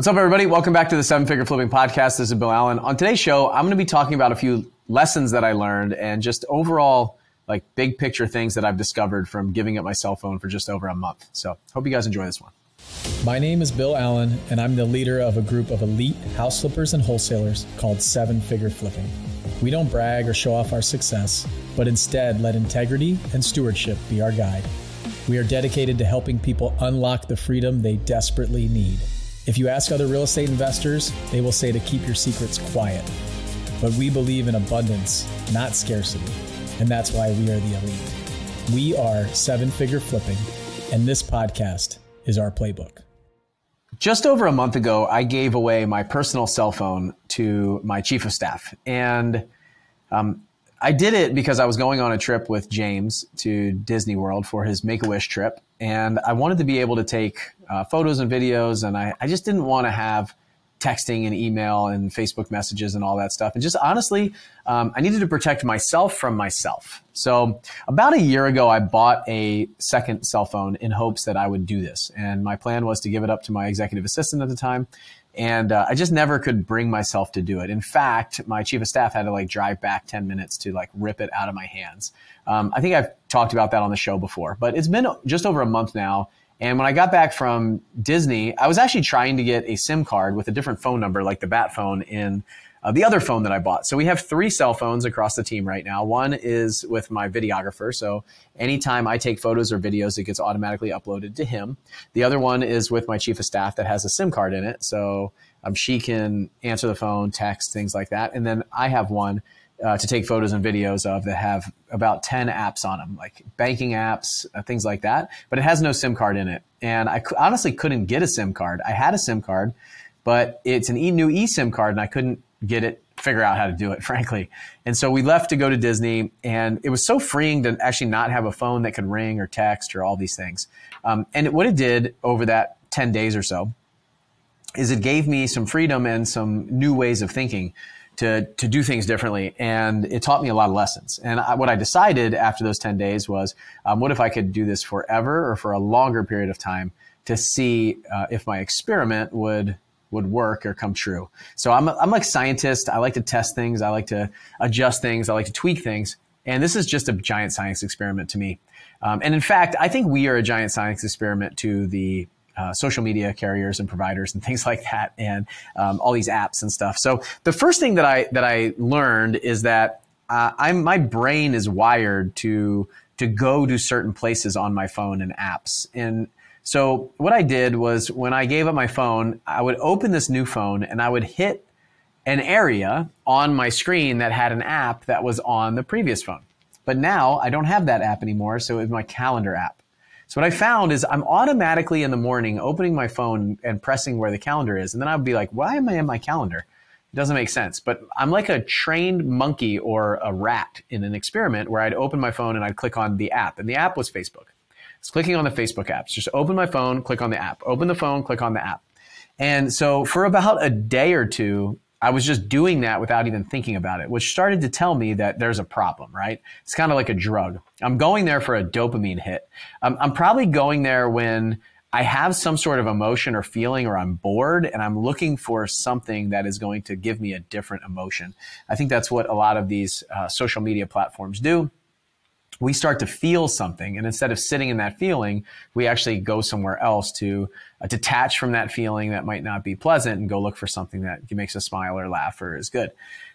What's up, everybody? Welcome back to the Seven Figure Flipping Podcast. This is Bill Allen. On today's show, I'm going to be talking about a few lessons that I learned and just overall, like big picture things that I've discovered from giving up my cell phone for just over a month. So, hope you guys enjoy this one. My name is Bill Allen, and I'm the leader of a group of elite house flippers and wholesalers called Seven Figure Flipping. We don't brag or show off our success, but instead let integrity and stewardship be our guide. We are dedicated to helping people unlock the freedom they desperately need. If you ask other real estate investors, they will say to keep your secrets quiet. But we believe in abundance, not scarcity. And that's why we are the elite. We are seven figure flipping, and this podcast is our playbook. Just over a month ago, I gave away my personal cell phone to my chief of staff. And um, I did it because I was going on a trip with James to Disney World for his Make a Wish trip. And I wanted to be able to take uh, photos and videos. And I, I just didn't want to have texting and email and Facebook messages and all that stuff. And just honestly, um, I needed to protect myself from myself. So about a year ago, I bought a second cell phone in hopes that I would do this. And my plan was to give it up to my executive assistant at the time and uh, I just never could bring myself to do it. In fact, my chief of staff had to like drive back 10 minutes to like rip it out of my hands. Um, I think I've talked about that on the show before, but it's been just over a month now. And when I got back from Disney, I was actually trying to get a SIM card with a different phone number, like the Bat phone in uh, the other phone that I bought. So we have three cell phones across the team right now. One is with my videographer. So anytime I take photos or videos, it gets automatically uploaded to him. The other one is with my chief of staff that has a SIM card in it. So um, she can answer the phone, text, things like that. And then I have one uh, to take photos and videos of that have about 10 apps on them, like banking apps, uh, things like that. But it has no SIM card in it. And I honestly couldn't get a SIM card. I had a SIM card, but it's an e- new eSIM card and I couldn't get it, figure out how to do it, frankly. And so we left to go to Disney, and it was so freeing to actually not have a phone that could ring or text or all these things. Um, and what it did over that 10 days or so is it gave me some freedom and some new ways of thinking to, to do things differently. And it taught me a lot of lessons. And I, what I decided after those 10 days was, um, what if I could do this forever or for a longer period of time to see uh, if my experiment would would work or come true. So I'm, I'm like scientist. I like to test things. I like to adjust things. I like to tweak things. And this is just a giant science experiment to me. Um, and in fact, I think we are a giant science experiment to the uh, social media carriers and providers and things like that, and um, all these apps and stuff. So the first thing that I that I learned is that uh, I'm my brain is wired to to go to certain places on my phone and apps, and so what I did was when I gave up my phone, I would open this new phone and I would hit an area on my screen that had an app that was on the previous phone. But now I don't have that app anymore, so it's my calendar app. So what I found is I'm automatically in the morning opening my phone and pressing where the calendar is. And then I'd be like, why am I in my calendar? It doesn't make sense. But I'm like a trained monkey or a rat in an experiment where I'd open my phone and I'd click on the app. And the app was Facebook. It's clicking on the Facebook apps. Just open my phone, click on the app. Open the phone, click on the app. And so for about a day or two, I was just doing that without even thinking about it, which started to tell me that there's a problem, right? It's kind of like a drug. I'm going there for a dopamine hit. I'm, I'm probably going there when I have some sort of emotion or feeling or I'm bored and I'm looking for something that is going to give me a different emotion. I think that's what a lot of these uh, social media platforms do we start to feel something. And instead of sitting in that feeling, we actually go somewhere else to uh, detach from that feeling that might not be pleasant and go look for something that makes us smile or laugh or is good.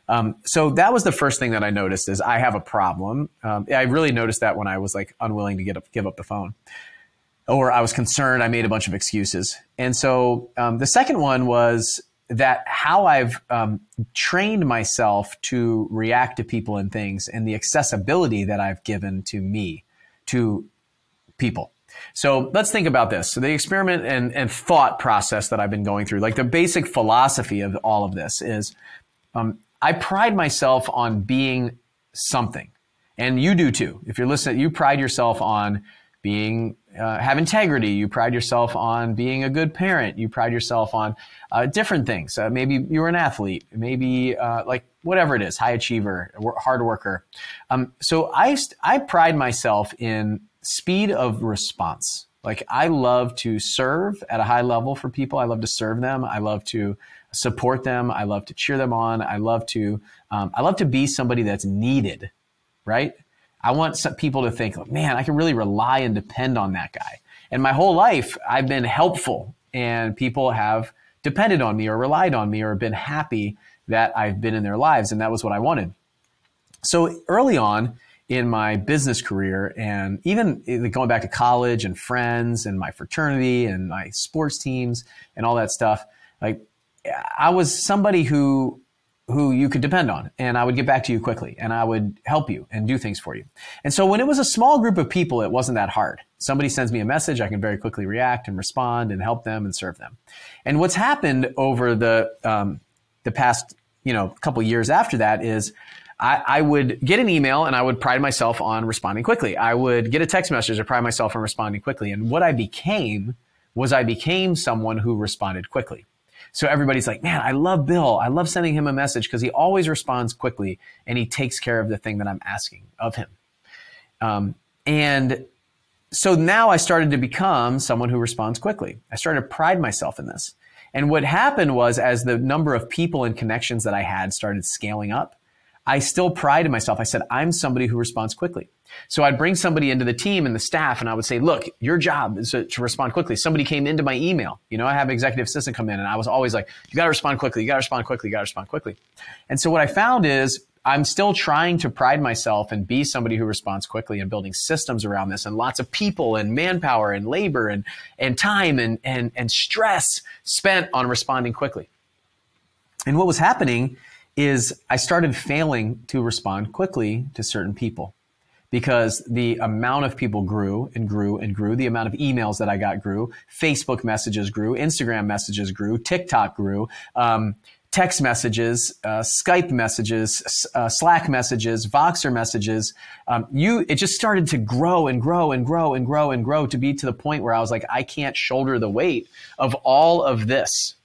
Um, so that was the first thing that I noticed is I have a problem. Um, I really noticed that when I was like unwilling to get up, give up the phone or I was concerned. I made a bunch of excuses. And so um, the second one was that how I've um, trained myself to react to people and things and the accessibility that I've given to me, to people. So let's think about this. So the experiment and, and thought process that I've been going through, like the basic philosophy of all of this is um, I pride myself on being something. And you do too. If you're listening, you pride yourself on being uh, have integrity. You pride yourself on being a good parent. You pride yourself on uh, different things. Uh, maybe you're an athlete. Maybe uh, like whatever it is, high achiever, hard worker. Um, so I I pride myself in speed of response. Like I love to serve at a high level for people. I love to serve them. I love to support them. I love to cheer them on. I love to um, I love to be somebody that's needed, right? I want some people to think, man, I can really rely and depend on that guy. And my whole life, I've been helpful, and people have depended on me or relied on me or been happy that I've been in their lives, and that was what I wanted. So early on in my business career, and even going back to college and friends and my fraternity and my sports teams and all that stuff, like I was somebody who who you could depend on and I would get back to you quickly and I would help you and do things for you. And so when it was a small group of people, it wasn't that hard. Somebody sends me a message, I can very quickly react and respond and help them and serve them. And what's happened over the um, the past you know couple years after that is I, I, would get an email and I would pride myself on responding quickly. I would get a text message and pride myself on responding quickly. And what I became was I became someone who responded quickly. So everybody's like, man, I love Bill. I love sending him a message because he always responds quickly and he takes care of the thing that I'm asking of him. Um, and so now I started to become someone who responds quickly. I started to pride myself in this. And what happened was, as the number of people and connections that I had started scaling up, I still prided myself. I said, I'm somebody who responds quickly. So I'd bring somebody into the team and the staff and I would say, look, your job is to, to, respond quickly. Somebody came into my email. You know, I have an executive assistant come in and I was always like, you got to respond quickly. You got to respond quickly. You got to respond quickly. And so what I found is I'm still trying to pride myself and be somebody who responds quickly and building systems around this and lots of people and manpower and labor and, and time and, and, and stress spent on responding quickly. And what was happening is I started failing to respond quickly to certain people because the amount of people grew and grew and grew. The amount of emails that I got grew. Facebook messages grew. Instagram messages grew. TikTok grew. Um, text messages, uh, Skype messages, uh, Slack messages, Voxer messages. Um, you, it just started to grow and grow and grow and grow and grow to be to the point where I was like, I can't shoulder the weight of all of this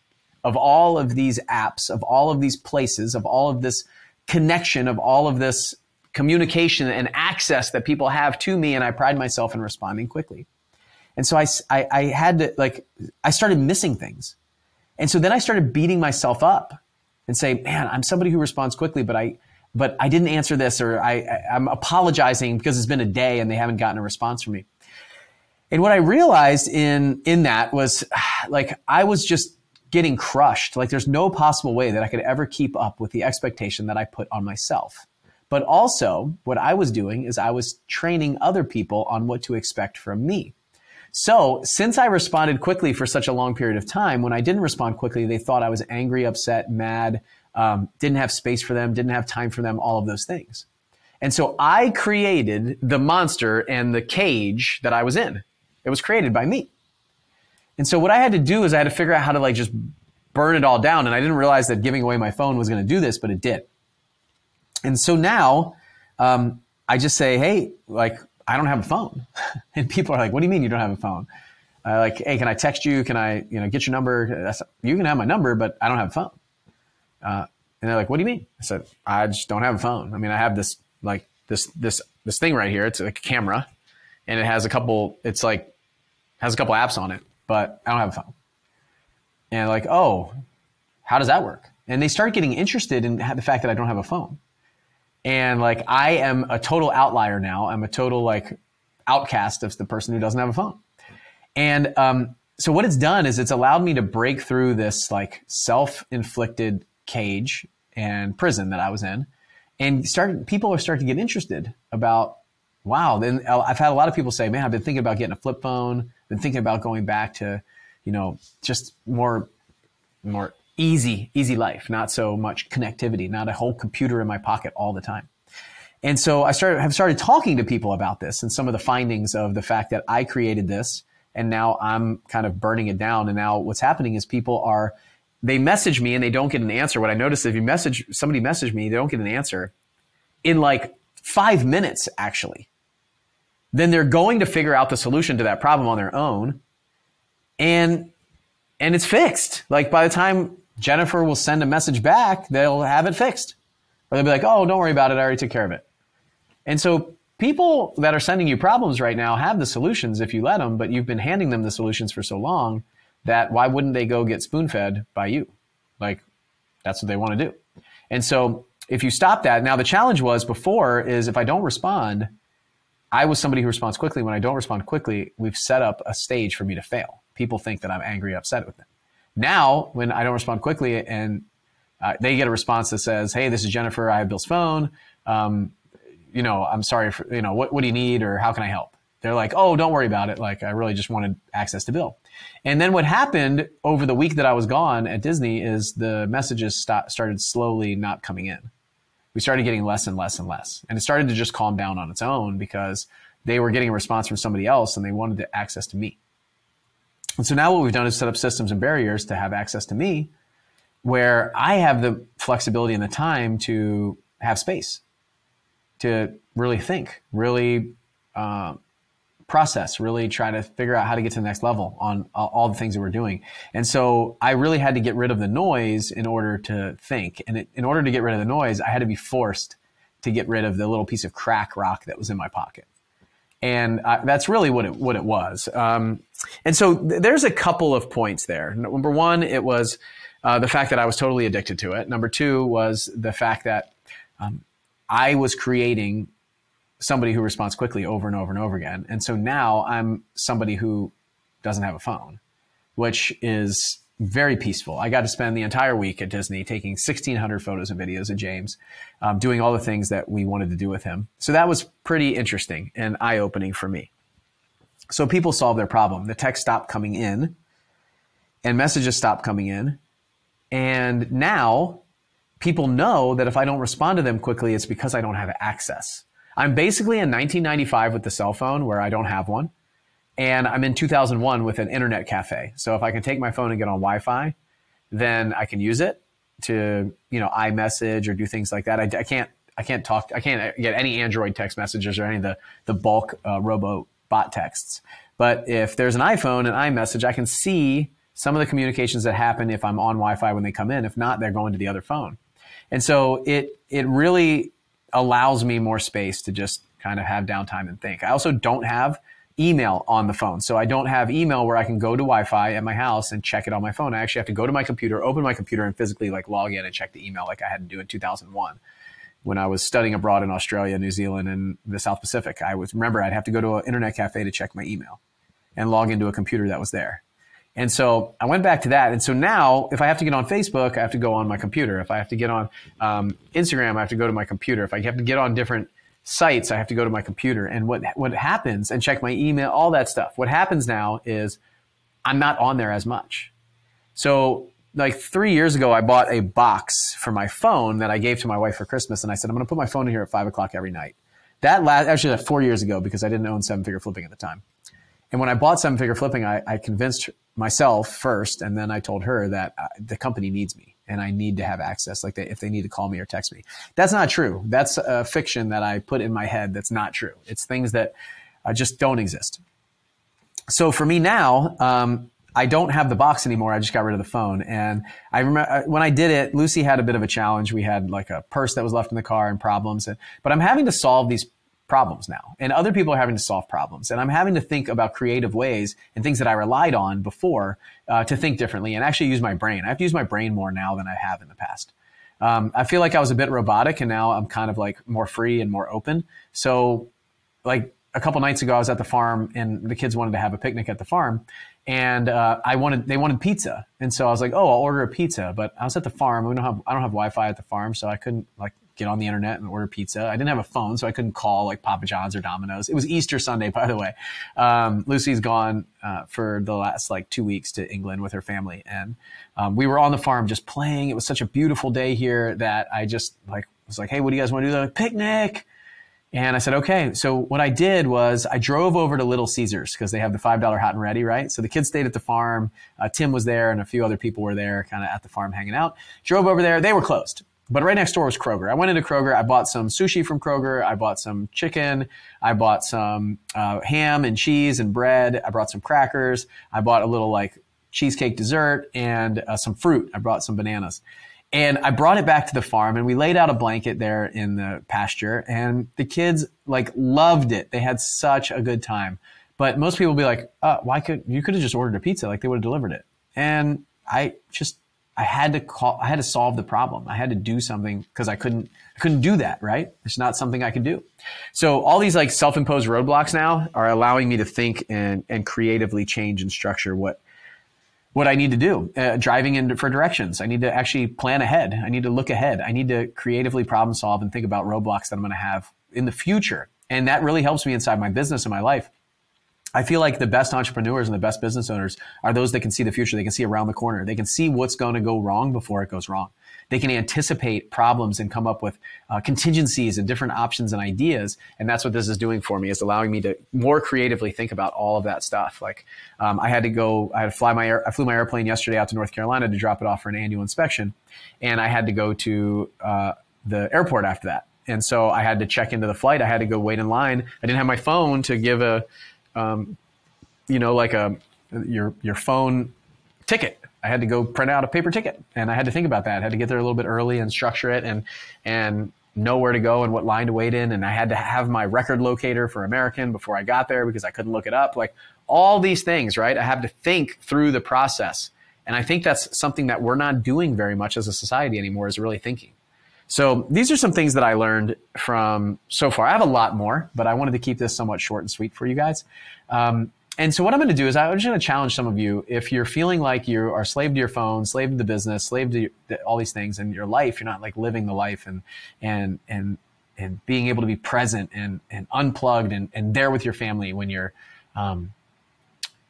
of all of these apps, of all of these places, of all of this connection, of all of this communication and access that people have to me. And I pride myself in responding quickly. And so I, I, I had to, like, I started missing things. And so then I started beating myself up and say, man, I'm somebody who responds quickly, but I, but I didn't answer this or I, I, I'm apologizing because it's been a day and they haven't gotten a response from me. And what I realized in, in that was like, I was just getting crushed. Like there's no possible way that I could ever keep up with the expectation that I put on myself. But also, what I was doing is I was training other people on what to expect from me. So, since I responded quickly for such a long period of time, when I didn't respond quickly, they thought I was angry, upset, mad, um, didn't have space for them, didn't have time for them, all of those things. And so I created the monster and the cage that I was in. It was created by me. And so what I had to do is I had to figure out how to like just burn it all down. And I didn't realize that giving away my phone was going to do this, but it did. And so now um, I just say, hey, like, I don't have a phone. and people are like, what do you mean you don't have a phone? Uh, like, hey, can I text you? Can I, you know, get your number? That's, you can have my number, but I don't have a phone. Uh, and they're like, what do you mean? I said, I just don't have a phone. I mean, I have this, like, this, this, this thing right here. It's like a camera and it has a couple, it's like, has a couple apps on it but I don't have a phone. And like, oh, how does that work? And they start getting interested in the fact that I don't have a phone. And like, I am a total outlier now. I'm a total like outcast of the person who doesn't have a phone. And um, so what it's done is it's allowed me to break through this like self-inflicted cage and prison that I was in, and start people are starting to get interested about. Wow, then uh, I've had a lot of people say, "Man, I've been thinking about getting a flip phone been thinking about going back to, you know, just more, more easy, easy life, not so much connectivity, not a whole computer in my pocket all the time. And so I started, have started talking to people about this and some of the findings of the fact that I created this and now I'm kind of burning it down. And now what's happening is people are, they message me and they don't get an answer. What I noticed is if you message, somebody message me, they don't get an answer in like five minutes, actually then they're going to figure out the solution to that problem on their own. And and it's fixed. Like by the time Jennifer will send a message back, they'll have it fixed. Or they'll be like, "Oh, don't worry about it. I already took care of it." And so people that are sending you problems right now have the solutions if you let them, but you've been handing them the solutions for so long that why wouldn't they go get spoon fed by you? Like that's what they want to do. And so if you stop that, now the challenge was before is if I don't respond, I was somebody who responds quickly. When I don't respond quickly, we've set up a stage for me to fail. People think that I'm angry, upset with them. Now, when I don't respond quickly and uh, they get a response that says, "Hey, this is Jennifer. I have Bill's phone. Um, you know, I'm sorry for you know what what do you need or how can I help?" They're like, "Oh, don't worry about it. Like, I really just wanted access to Bill." And then what happened over the week that I was gone at Disney is the messages start, started slowly not coming in. We started getting less and less and less, and it started to just calm down on its own because they were getting a response from somebody else and they wanted access to me. And so now what we've done is set up systems and barriers to have access to me where I have the flexibility and the time to have space to really think, really uh, process, really try to figure out how to get to the next level on all the things that we're doing. And so I really had to get rid of the noise in order to think. And it, in order to get rid of the noise, I had to be forced to get rid of the little piece of crack rock that was in my pocket. And I, that's really what it what it was. Um, and so th- there's a couple of points there. Number one, it was uh, the fact that I was totally addicted to it. Number two was the fact that um, I was creating somebody who responds quickly over and over and over again. And so now I'm somebody who doesn't have a phone, which is very peaceful. I got to spend the entire week at Disney taking 1,600 photos and videos of James, um, doing all the things that we wanted to do with him. So that was pretty interesting and eye opening for me. So people solved their problem. The text stopped coming in and messages stopped coming in and now people know that if I don't respond to them quickly, it's because I don't have access. I'm basically in 1995 with the cell phone where I don't have one. And I'm in 2001 with an internet cafe. So if I can take my phone and get on Wi Fi, then I can use it to, you know, iMessage or do things like that. I, I can't, I can't talk, I can't get any Android text messages or any of the, the bulk uh, robo bot texts. But if there's an iPhone and iMessage, I can see some of the communications that happen if I'm on Wi-Fi when they come in. If not, they're going to the other phone. And so it it really allows me more space to just kind of have downtime and think. I also don't have email on the phone. So I don't have email where I can go to Wi-Fi at my house and check it on my phone. I actually have to go to my computer, open my computer and physically like log in and check the email like I had to do in 2001 when I was studying abroad in Australia, New Zealand, and the South Pacific. I was remember I'd have to go to an internet cafe to check my email and log into a computer that was there. And so I went back to that. And so now, if I have to get on Facebook, I have to go on my computer. If I have to get on um, Instagram, I have to go to my computer. If I have to get on different sites, I have to go to my computer. And what what happens and check my email, all that stuff. What happens now is I'm not on there as much. So like three years ago, I bought a box for my phone that I gave to my wife for Christmas, and I said I'm going to put my phone in here at five o'clock every night. That last actually four years ago because I didn't own seven figure flipping at the time. And when I bought seven figure flipping, I, I convinced myself first, and then I told her that uh, the company needs me and I need to have access. Like they, if they need to call me or text me, that's not true. That's a fiction that I put in my head. That's not true. It's things that uh, just don't exist. So for me now, um, I don't have the box anymore. I just got rid of the phone. And I remember uh, when I did it, Lucy had a bit of a challenge. We had like a purse that was left in the car and problems. And, but I'm having to solve these problems now. And other people are having to solve problems. And I'm having to think about creative ways and things that I relied on before uh, to think differently and actually use my brain. I have to use my brain more now than I have in the past. Um, I feel like I was a bit robotic and now I'm kind of like more free and more open. So, like a couple nights ago, I was at the farm and the kids wanted to have a picnic at the farm. And uh, I wanted, they wanted pizza, and so I was like, "Oh, I'll order a pizza." But I was at the farm. We don't have, I don't have Wi-Fi at the farm, so I couldn't like get on the internet and order pizza. I didn't have a phone, so I couldn't call like Papa John's or Domino's. It was Easter Sunday, by the way. Um, Lucy's gone uh, for the last like two weeks to England with her family, and um, we were on the farm just playing. It was such a beautiful day here that I just like was like, "Hey, what do you guys want to do?" Like, "Picnic." And I said, okay. So what I did was I drove over to Little Caesars because they have the $5 hot and ready, right? So the kids stayed at the farm. Uh, Tim was there and a few other people were there kind of at the farm hanging out. Drove over there. They were closed. But right next door was Kroger. I went into Kroger. I bought some sushi from Kroger. I bought some chicken. I bought some uh, ham and cheese and bread. I brought some crackers. I bought a little like cheesecake dessert and uh, some fruit. I brought some bananas. And I brought it back to the farm and we laid out a blanket there in the pasture and the kids like loved it. They had such a good time. But most people be like, uh, why could you could have just ordered a pizza? Like they would have delivered it. And I just I had to call I had to solve the problem. I had to do something because I couldn't couldn't do that, right? It's not something I could do. So all these like self-imposed roadblocks now are allowing me to think and and creatively change and structure what what I need to do, uh, driving in for directions. I need to actually plan ahead. I need to look ahead. I need to creatively problem solve and think about roadblocks that I'm going to have in the future. And that really helps me inside my business and my life. I feel like the best entrepreneurs and the best business owners are those that can see the future. They can see around the corner. They can see what's going to go wrong before it goes wrong. They can anticipate problems and come up with uh, contingencies and different options and ideas. And that's what this is doing for me is allowing me to more creatively think about all of that stuff. Like um, I had to go, I had to fly my, air, I flew my airplane yesterday out to North Carolina to drop it off for an annual inspection. And I had to go to uh, the airport after that. And so I had to check into the flight. I had to go wait in line. I didn't have my phone to give a, um, you know, like a, your, your phone ticket I had to go print out a paper ticket, and I had to think about that. I had to get there a little bit early and structure it, and and know where to go and what line to wait in. And I had to have my record locator for American before I got there because I couldn't look it up. Like all these things, right? I have to think through the process, and I think that's something that we're not doing very much as a society anymore. Is really thinking. So these are some things that I learned from so far. I have a lot more, but I wanted to keep this somewhat short and sweet for you guys. Um, and so what I'm going to do is I'm just going to challenge some of you. If you're feeling like you are slave to your phone, slave to the business, slave to all these things in your life, you're not like living the life and and and and being able to be present and and unplugged and, and there with your family when you're um,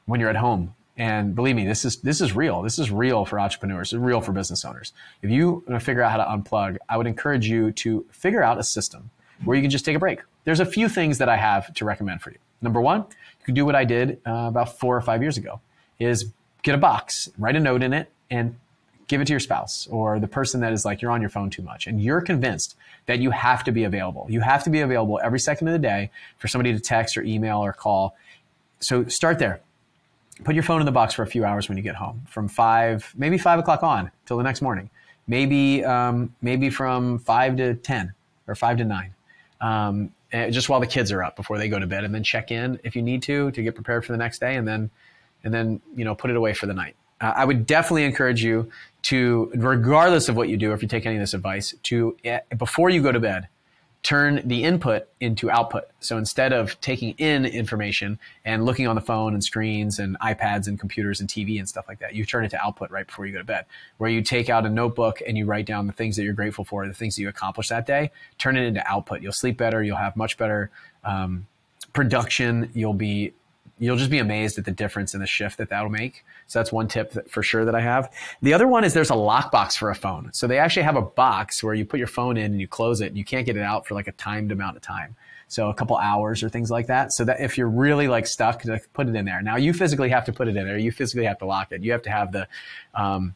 when you're at home. And believe me, this is this is real. This is real for entrepreneurs. It's real for business owners. If you want to figure out how to unplug, I would encourage you to figure out a system where you can just take a break. There's a few things that I have to recommend for you. Number one, you can do what I did uh, about four or five years ago is get a box, write a note in it, and give it to your spouse or the person that is like, you're on your phone too much. And you're convinced that you have to be available. You have to be available every second of the day for somebody to text or email or call. So start there. Put your phone in the box for a few hours when you get home, from five, maybe five o'clock on till the next morning. Maybe, um, maybe from five to 10 or five to nine. Um, Eh, just while the kids are up before they go to bed, and then check in if you need to to get prepared for the next day, and then and then you know put it away for the night. Uh, I would definitely encourage you to, regardless of what you do, if you take any of this advice, to eh, before you go to bed, turn the input into output. So instead of taking in information and looking on the phone and screens and iPads and computers and TV and stuff like that, you turn it to output right before you go to bed, where you take out a notebook and you write down the things that you're grateful for, the things that you accomplished that day, turn it into output. You'll sleep better. You'll have much better um, production. You'll be you'll just be amazed at the difference in the shift that that'll make. So that's one tip that, for sure that I have. The other one is there's a lockbox for a phone. So they actually have a box where you put your phone in and you close it and you can't get it out for like a timed amount of time. So a couple hours or things like that. So that if you're really like stuck, to put it in there. Now you physically have to put it in there. You physically have to lock it. You have to have the, um,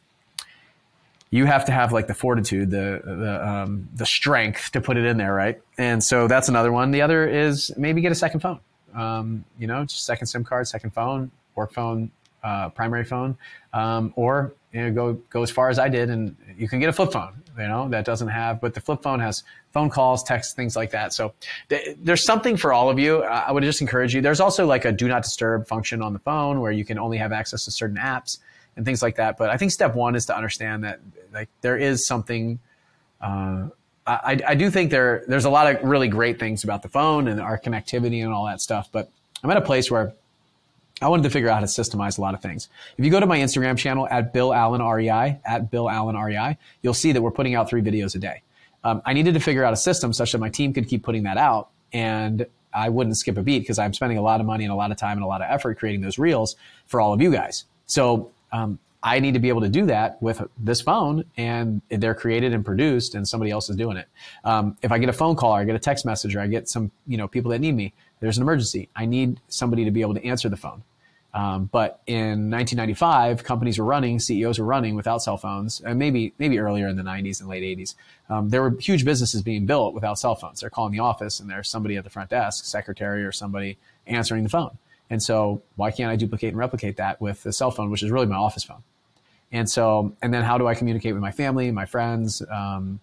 you have to have like the fortitude, the the um, the strength to put it in there, right? And so that's another one. The other is maybe get a second phone um, you know, second SIM card, second phone, work phone, uh, primary phone, um, or you know, go go as far as I did, and you can get a flip phone. You know that doesn't have, but the flip phone has phone calls, text, things like that. So th- there's something for all of you. I would just encourage you. There's also like a do not disturb function on the phone where you can only have access to certain apps and things like that. But I think step one is to understand that like there is something. Uh, I, I do think there there's a lot of really great things about the phone and our connectivity and all that stuff, but I'm at a place where I wanted to figure out how to systemize a lot of things. If you go to my Instagram channel at Bill Allen REI at Bill Allen REI, you'll see that we're putting out three videos a day. Um, I needed to figure out a system such that my team could keep putting that out, and I wouldn't skip a beat because I'm spending a lot of money and a lot of time and a lot of effort creating those reels for all of you guys. So um, I need to be able to do that with this phone and they're created and produced and somebody else is doing it. Um, if I get a phone call or I get a text message or I get some, you know, people that need me, there's an emergency. I need somebody to be able to answer the phone. Um, but in 1995, companies were running, CEOs were running without cell phones, and maybe maybe earlier in the 90s and late 80s, um, there were huge businesses being built without cell phones. They're calling the office, and there's somebody at the front desk, secretary or somebody answering the phone. And so, why can't I duplicate and replicate that with the cell phone, which is really my office phone? And so, and then how do I communicate with my family, my friends? Um,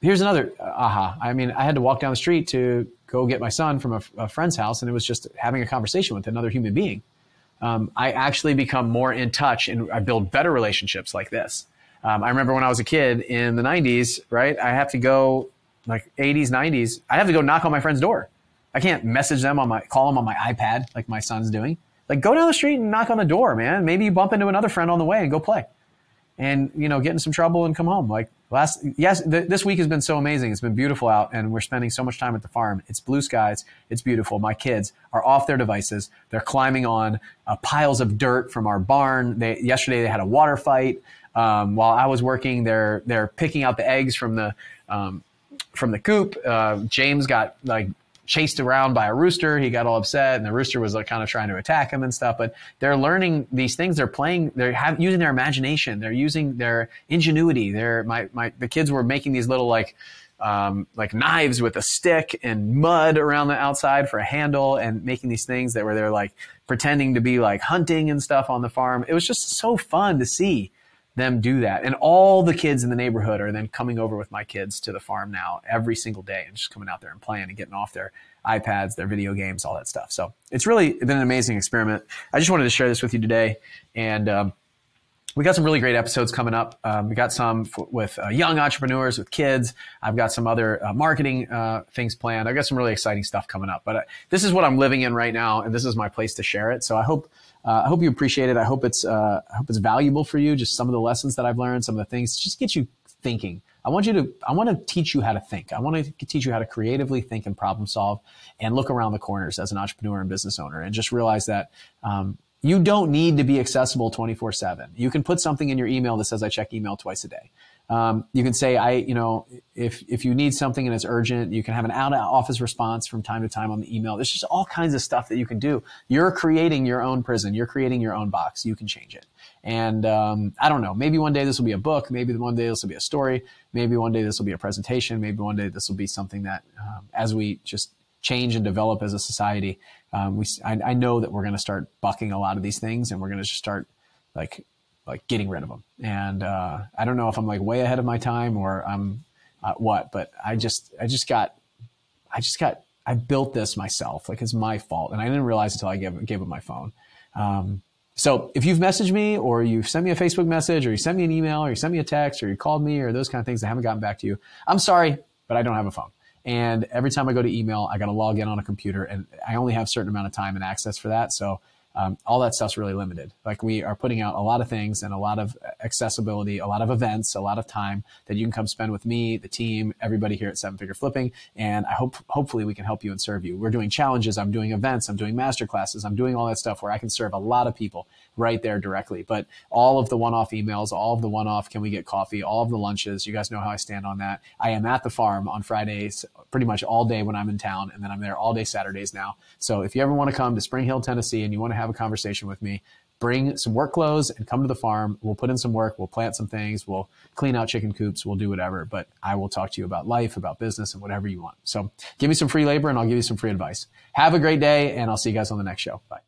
here's another uh, aha. I mean, I had to walk down the street to go get my son from a, a friend's house, and it was just having a conversation with another human being. Um, I actually become more in touch and I build better relationships like this. Um, I remember when I was a kid in the 90s, right? I have to go like 80s, 90s. I have to go knock on my friend's door. I can't message them on my, call them on my iPad like my son's doing. Like go down the street and knock on the door, man. Maybe you bump into another friend on the way and go play and, you know, get in some trouble and come home. Like last, yes, th- this week has been so amazing. It's been beautiful out and we're spending so much time at the farm. It's blue skies. It's beautiful. My kids are off their devices. They're climbing on uh, piles of dirt from our barn. They, yesterday they had a water fight. Um, while I was working, they're, they're picking out the eggs from the, um, from the coop. Uh, James got like chased around by a rooster. He got all upset, and the rooster was like kind of trying to attack him and stuff. But they're learning these things. They're playing. They're have, using their imagination. They're using their ingenuity. They're my my the kids were making these little like. Um, like knives with a stick and mud around the outside for a handle and making these things that were they're like pretending to be like hunting and stuff on the farm. It was just so fun to see them do that. And all the kids in the neighborhood are then coming over with my kids to the farm now every single day and just coming out there and playing and getting off their iPads, their video games, all that stuff. So it's really been an amazing experiment. I just wanted to share this with you today. And, um, we got some really great episodes coming up. Um, we got some f- with uh, young entrepreneurs, with kids. I've got some other uh, marketing uh, things planned. I've got some really exciting stuff coming up. But uh, this is what I'm living in right now, and this is my place to share it. So I hope uh, I hope you appreciate it. I hope it's uh, I hope it's valuable for you. Just some of the lessons that I've learned, some of the things, just get you thinking. I want you to I want to teach you how to think. I want to teach you how to creatively think and problem solve, and look around the corners as an entrepreneur and business owner, and just realize that. Um, you don't need to be accessible 24 7. You can put something in your email that says, I check email twice a day. Um, you can say, I, you know, if, if you need something and it's urgent, you can have an out of office response from time to time on the email. There's just all kinds of stuff that you can do. You're creating your own prison. You're creating your own box. You can change it. And um, I don't know. Maybe one day this will be a book. Maybe one day this will be a story. Maybe one day this will be a presentation. Maybe one day this will be something that, um, as we just change and develop as a society, um, we I, I know that we're going to start bucking a lot of these things, and we're going to just start like like getting rid of them. And uh, I don't know if I'm like way ahead of my time or I'm uh, what, but I just I just got I just got I built this myself. Like it's my fault, and I didn't realize until I gave gave up my phone. Um, so if you've messaged me or you've sent me a Facebook message or you sent me an email or you sent me a text or you called me or those kind of things I haven't gotten back to you, I'm sorry, but I don't have a phone. And every time I go to email, I got to log in on a computer and I only have a certain amount of time and access for that. So um, all that stuff's really limited. Like we are putting out a lot of things and a lot of accessibility, a lot of events, a lot of time that you can come spend with me, the team, everybody here at Seven Figure Flipping. And I hope, hopefully we can help you and serve you. We're doing challenges. I'm doing events. I'm doing master classes. I'm doing all that stuff where I can serve a lot of people right there directly. But all of the one-off emails, all of the one-off, can we get coffee? All of the lunches. You guys know how I stand on that. I am at the farm on Fridays, pretty much all day when I'm in town. And then I'm there all day Saturdays now. So if you ever want to come to Spring Hill, Tennessee and you want to have a conversation with me, bring some work clothes and come to the farm. We'll put in some work. We'll plant some things. We'll clean out chicken coops. We'll do whatever. But I will talk to you about life, about business, and whatever you want. So give me some free labor and I'll give you some free advice. Have a great day, and I'll see you guys on the next show. Bye.